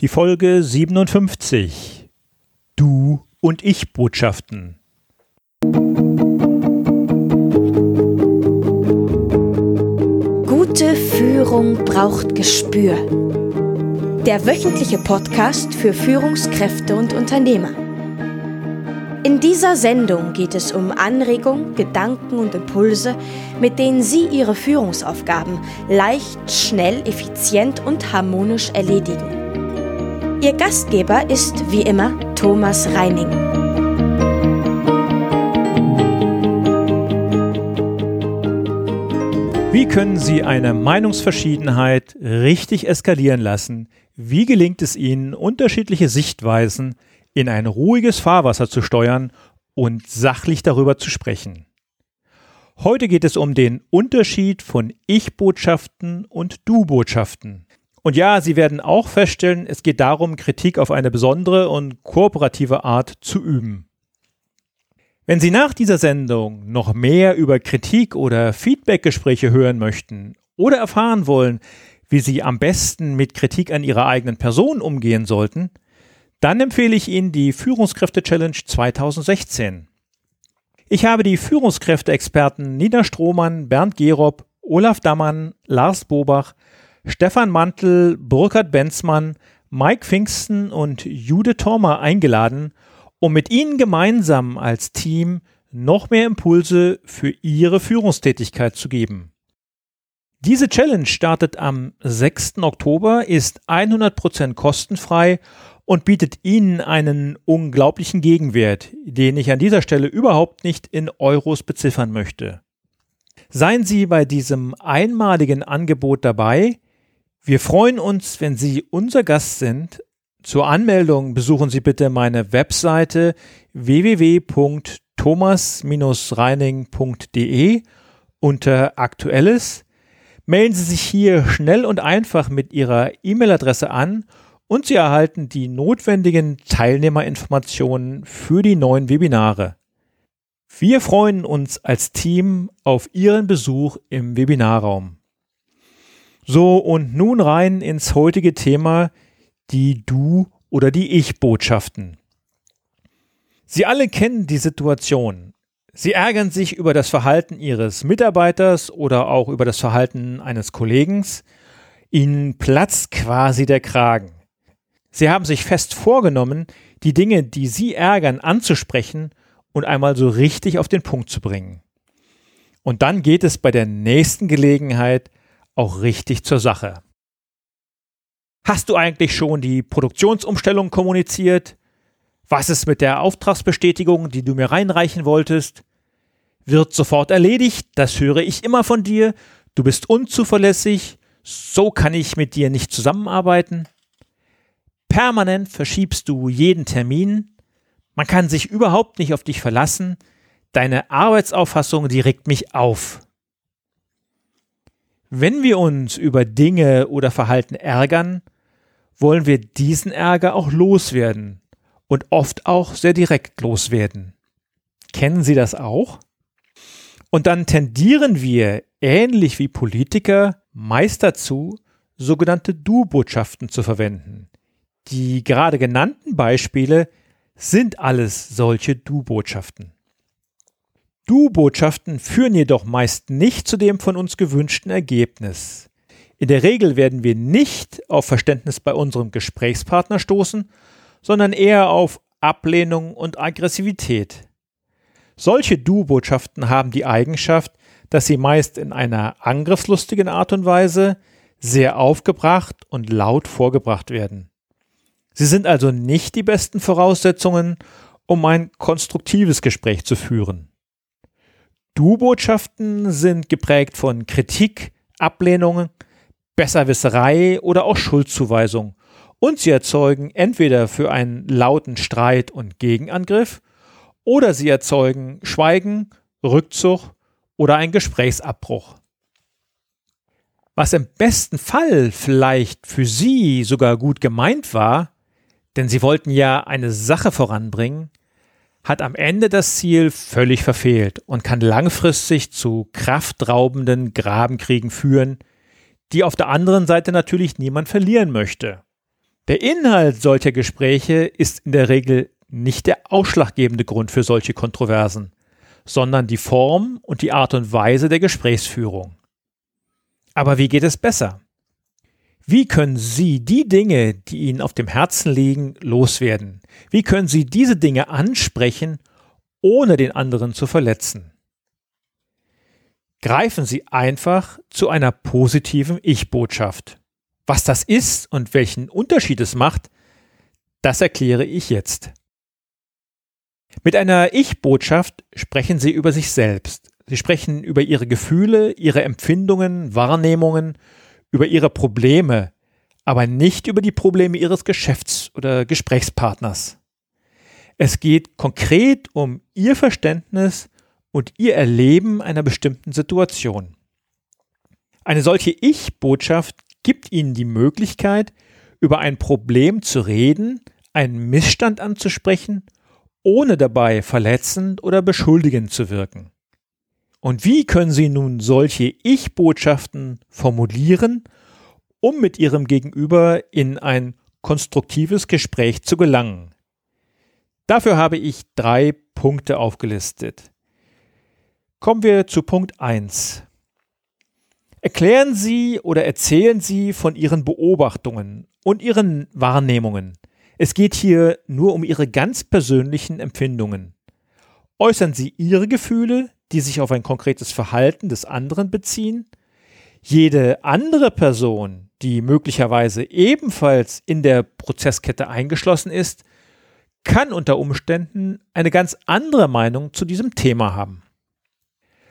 Die Folge 57. Du und ich Botschaften. Gute Führung braucht Gespür. Der wöchentliche Podcast für Führungskräfte und Unternehmer. In dieser Sendung geht es um Anregungen, Gedanken und Impulse, mit denen Sie Ihre Führungsaufgaben leicht, schnell, effizient und harmonisch erledigen. Ihr Gastgeber ist wie immer Thomas Reining. Wie können Sie eine Meinungsverschiedenheit richtig eskalieren lassen? Wie gelingt es Ihnen, unterschiedliche Sichtweisen in ein ruhiges Fahrwasser zu steuern und sachlich darüber zu sprechen. Heute geht es um den Unterschied von Ich-Botschaften und Du-Botschaften. Und ja, Sie werden auch feststellen, es geht darum, Kritik auf eine besondere und kooperative Art zu üben. Wenn Sie nach dieser Sendung noch mehr über Kritik oder Feedbackgespräche hören möchten oder erfahren wollen, wie Sie am besten mit Kritik an Ihrer eigenen Person umgehen sollten, dann empfehle ich Ihnen die Führungskräfte-Challenge 2016. Ich habe die Führungskräfte-Experten Nina Strohmann, Bernd Gerob, Olaf Dammann, Lars Bobach, Stefan Mantel, Burkhard Benzmann, Mike Pfingsten und Jude Thormer eingeladen, um mit Ihnen gemeinsam als Team noch mehr Impulse für Ihre Führungstätigkeit zu geben. Diese Challenge startet am 6. Oktober, ist 100% kostenfrei und bietet Ihnen einen unglaublichen Gegenwert, den ich an dieser Stelle überhaupt nicht in Euros beziffern möchte. Seien Sie bei diesem einmaligen Angebot dabei. Wir freuen uns, wenn Sie unser Gast sind. Zur Anmeldung besuchen Sie bitte meine Webseite www.thomas-reining.de unter Aktuelles. Melden Sie sich hier schnell und einfach mit Ihrer E-Mail-Adresse an und Sie erhalten die notwendigen Teilnehmerinformationen für die neuen Webinare. Wir freuen uns als Team auf Ihren Besuch im Webinarraum. So, und nun rein ins heutige Thema, die Du- oder die Ich-Botschaften. Sie alle kennen die Situation. Sie ärgern sich über das Verhalten Ihres Mitarbeiters oder auch über das Verhalten eines Kollegen. Ihnen platzt quasi der Kragen. Sie haben sich fest vorgenommen, die Dinge, die Sie ärgern, anzusprechen und einmal so richtig auf den Punkt zu bringen. Und dann geht es bei der nächsten Gelegenheit auch richtig zur Sache. Hast du eigentlich schon die Produktionsumstellung kommuniziert? Was ist mit der Auftragsbestätigung, die du mir reinreichen wolltest? Wird sofort erledigt, das höre ich immer von dir. Du bist unzuverlässig, so kann ich mit dir nicht zusammenarbeiten. Permanent verschiebst du jeden Termin. Man kann sich überhaupt nicht auf dich verlassen. Deine Arbeitsauffassung, die regt mich auf. Wenn wir uns über Dinge oder Verhalten ärgern, wollen wir diesen Ärger auch loswerden und oft auch sehr direkt loswerden. Kennen Sie das auch? Und dann tendieren wir, ähnlich wie Politiker, meist dazu, sogenannte Du-Botschaften zu verwenden. Die gerade genannten Beispiele sind alles solche Du-Botschaften. Du-Botschaften führen jedoch meist nicht zu dem von uns gewünschten Ergebnis. In der Regel werden wir nicht auf Verständnis bei unserem Gesprächspartner stoßen, sondern eher auf Ablehnung und Aggressivität. Solche Du-Botschaften haben die Eigenschaft, dass sie meist in einer angriffslustigen Art und Weise sehr aufgebracht und laut vorgebracht werden. Sie sind also nicht die besten Voraussetzungen, um ein konstruktives Gespräch zu führen. Du-Botschaften sind geprägt von Kritik, Ablehnung, Besserwisserei oder auch Schuldzuweisung und sie erzeugen entweder für einen lauten Streit und Gegenangriff oder sie erzeugen Schweigen, Rückzug oder einen Gesprächsabbruch. Was im besten Fall vielleicht für Sie sogar gut gemeint war, denn sie wollten ja eine Sache voranbringen, hat am Ende das Ziel völlig verfehlt und kann langfristig zu kraftraubenden Grabenkriegen führen, die auf der anderen Seite natürlich niemand verlieren möchte. Der Inhalt solcher Gespräche ist in der Regel nicht der ausschlaggebende Grund für solche Kontroversen, sondern die Form und die Art und Weise der Gesprächsführung. Aber wie geht es besser? Wie können Sie die Dinge, die Ihnen auf dem Herzen liegen, loswerden? Wie können Sie diese Dinge ansprechen, ohne den anderen zu verletzen? Greifen Sie einfach zu einer positiven Ich-Botschaft. Was das ist und welchen Unterschied es macht, das erkläre ich jetzt. Mit einer Ich-Botschaft sprechen Sie über sich selbst. Sie sprechen über Ihre Gefühle, Ihre Empfindungen, Wahrnehmungen, über Ihre Probleme, aber nicht über die Probleme Ihres Geschäfts- oder Gesprächspartners. Es geht konkret um Ihr Verständnis und Ihr Erleben einer bestimmten Situation. Eine solche Ich-Botschaft gibt Ihnen die Möglichkeit, über ein Problem zu reden, einen Missstand anzusprechen ohne dabei verletzend oder beschuldigend zu wirken. Und wie können Sie nun solche Ich-Botschaften formulieren, um mit Ihrem Gegenüber in ein konstruktives Gespräch zu gelangen? Dafür habe ich drei Punkte aufgelistet. Kommen wir zu Punkt 1. Erklären Sie oder erzählen Sie von Ihren Beobachtungen und Ihren Wahrnehmungen. Es geht hier nur um Ihre ganz persönlichen Empfindungen. Äußern Sie Ihre Gefühle, die sich auf ein konkretes Verhalten des anderen beziehen? Jede andere Person, die möglicherweise ebenfalls in der Prozesskette eingeschlossen ist, kann unter Umständen eine ganz andere Meinung zu diesem Thema haben.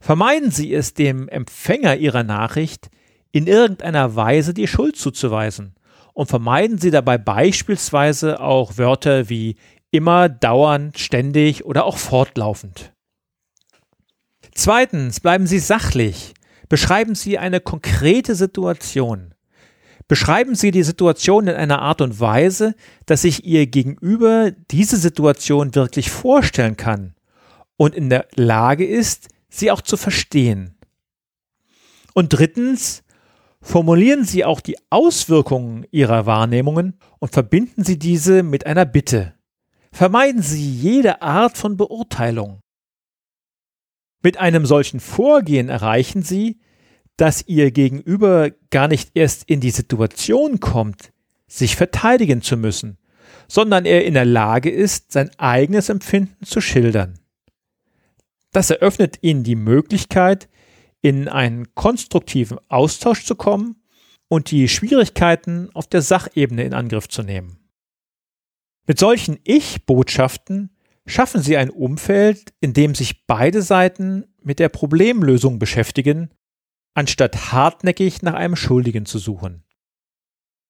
Vermeiden Sie es dem Empfänger Ihrer Nachricht, in irgendeiner Weise die Schuld zuzuweisen und vermeiden Sie dabei beispielsweise auch Wörter wie immer, dauernd, ständig oder auch fortlaufend. Zweitens, bleiben Sie sachlich. Beschreiben Sie eine konkrete Situation. Beschreiben Sie die Situation in einer Art und Weise, dass sich Ihr Gegenüber diese Situation wirklich vorstellen kann und in der Lage ist, sie auch zu verstehen. Und drittens, Formulieren Sie auch die Auswirkungen Ihrer Wahrnehmungen und verbinden Sie diese mit einer Bitte. Vermeiden Sie jede Art von Beurteilung. Mit einem solchen Vorgehen erreichen Sie, dass Ihr Gegenüber gar nicht erst in die Situation kommt, sich verteidigen zu müssen, sondern er in der Lage ist, sein eigenes Empfinden zu schildern. Das eröffnet Ihnen die Möglichkeit, in einen konstruktiven Austausch zu kommen und die Schwierigkeiten auf der Sachebene in Angriff zu nehmen. Mit solchen Ich-Botschaften schaffen Sie ein Umfeld, in dem sich beide Seiten mit der Problemlösung beschäftigen, anstatt hartnäckig nach einem Schuldigen zu suchen.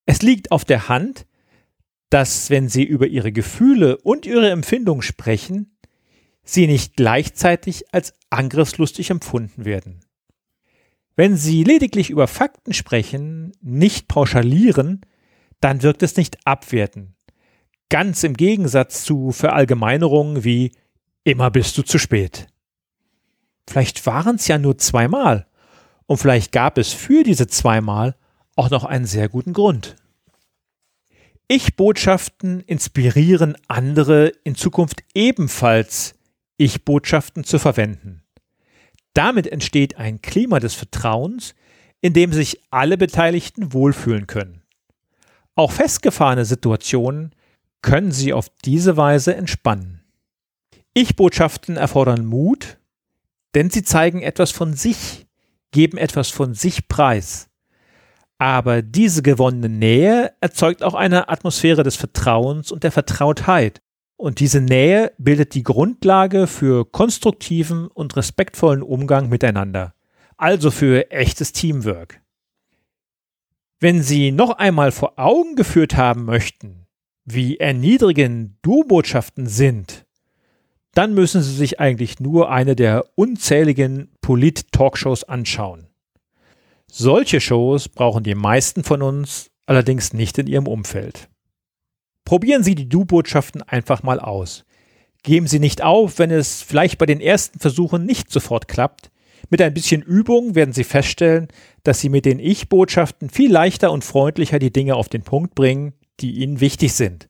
Es liegt auf der Hand, dass wenn Sie über Ihre Gefühle und Ihre Empfindungen sprechen, sie nicht gleichzeitig als angriffslustig empfunden werden. Wenn Sie lediglich über Fakten sprechen, nicht pauschalieren, dann wirkt es nicht abwerten. Ganz im Gegensatz zu Verallgemeinerungen wie immer bist du zu spät. Vielleicht waren es ja nur zweimal und vielleicht gab es für diese zweimal auch noch einen sehr guten Grund. Ich-Botschaften inspirieren andere in Zukunft ebenfalls Ich-Botschaften zu verwenden. Damit entsteht ein Klima des Vertrauens, in dem sich alle Beteiligten wohlfühlen können. Auch festgefahrene Situationen können sie auf diese Weise entspannen. Ich-Botschaften erfordern Mut, denn sie zeigen etwas von sich, geben etwas von sich preis. Aber diese gewonnene Nähe erzeugt auch eine Atmosphäre des Vertrauens und der Vertrautheit, und diese Nähe bildet die Grundlage für konstruktiven und respektvollen Umgang miteinander, also für echtes Teamwork. Wenn Sie noch einmal vor Augen geführt haben möchten, wie erniedrigend Du-Botschaften sind, dann müssen Sie sich eigentlich nur eine der unzähligen Polit-Talkshows anschauen. Solche Shows brauchen die meisten von uns allerdings nicht in ihrem Umfeld. Probieren Sie die Du-Botschaften einfach mal aus. Geben Sie nicht auf, wenn es vielleicht bei den ersten Versuchen nicht sofort klappt. Mit ein bisschen Übung werden Sie feststellen, dass Sie mit den Ich-Botschaften viel leichter und freundlicher die Dinge auf den Punkt bringen, die Ihnen wichtig sind.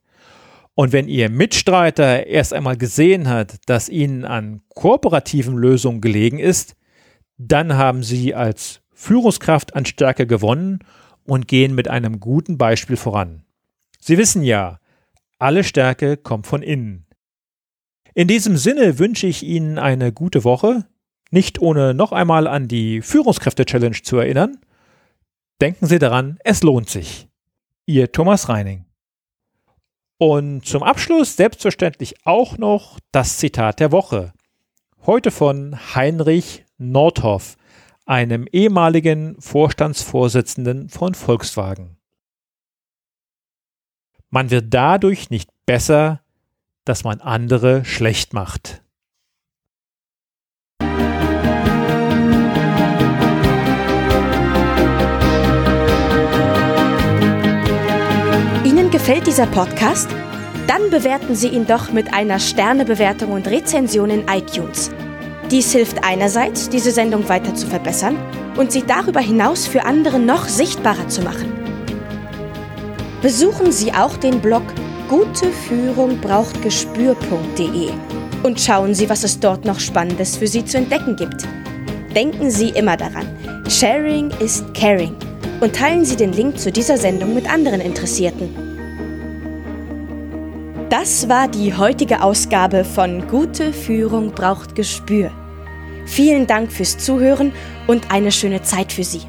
Und wenn Ihr Mitstreiter erst einmal gesehen hat, dass Ihnen an kooperativen Lösungen gelegen ist, dann haben Sie als Führungskraft an Stärke gewonnen und gehen mit einem guten Beispiel voran. Sie wissen ja, alle Stärke kommt von innen. In diesem Sinne wünsche ich Ihnen eine gute Woche, nicht ohne noch einmal an die Führungskräfte-Challenge zu erinnern. Denken Sie daran, es lohnt sich. Ihr Thomas Reining. Und zum Abschluss selbstverständlich auch noch das Zitat der Woche. Heute von Heinrich Nordhoff, einem ehemaligen Vorstandsvorsitzenden von Volkswagen. Man wird dadurch nicht besser, dass man andere schlecht macht. Ihnen gefällt dieser Podcast? Dann bewerten Sie ihn doch mit einer Sternebewertung und Rezension in iTunes. Dies hilft einerseits, diese Sendung weiter zu verbessern und sie darüber hinaus für andere noch sichtbarer zu machen. Besuchen Sie auch den Blog Gute Führung braucht Gespür.de und schauen Sie, was es dort noch Spannendes für Sie zu entdecken gibt. Denken Sie immer daran, Sharing ist Caring und teilen Sie den Link zu dieser Sendung mit anderen Interessierten. Das war die heutige Ausgabe von Gute Führung braucht Gespür. Vielen Dank fürs Zuhören und eine schöne Zeit für Sie.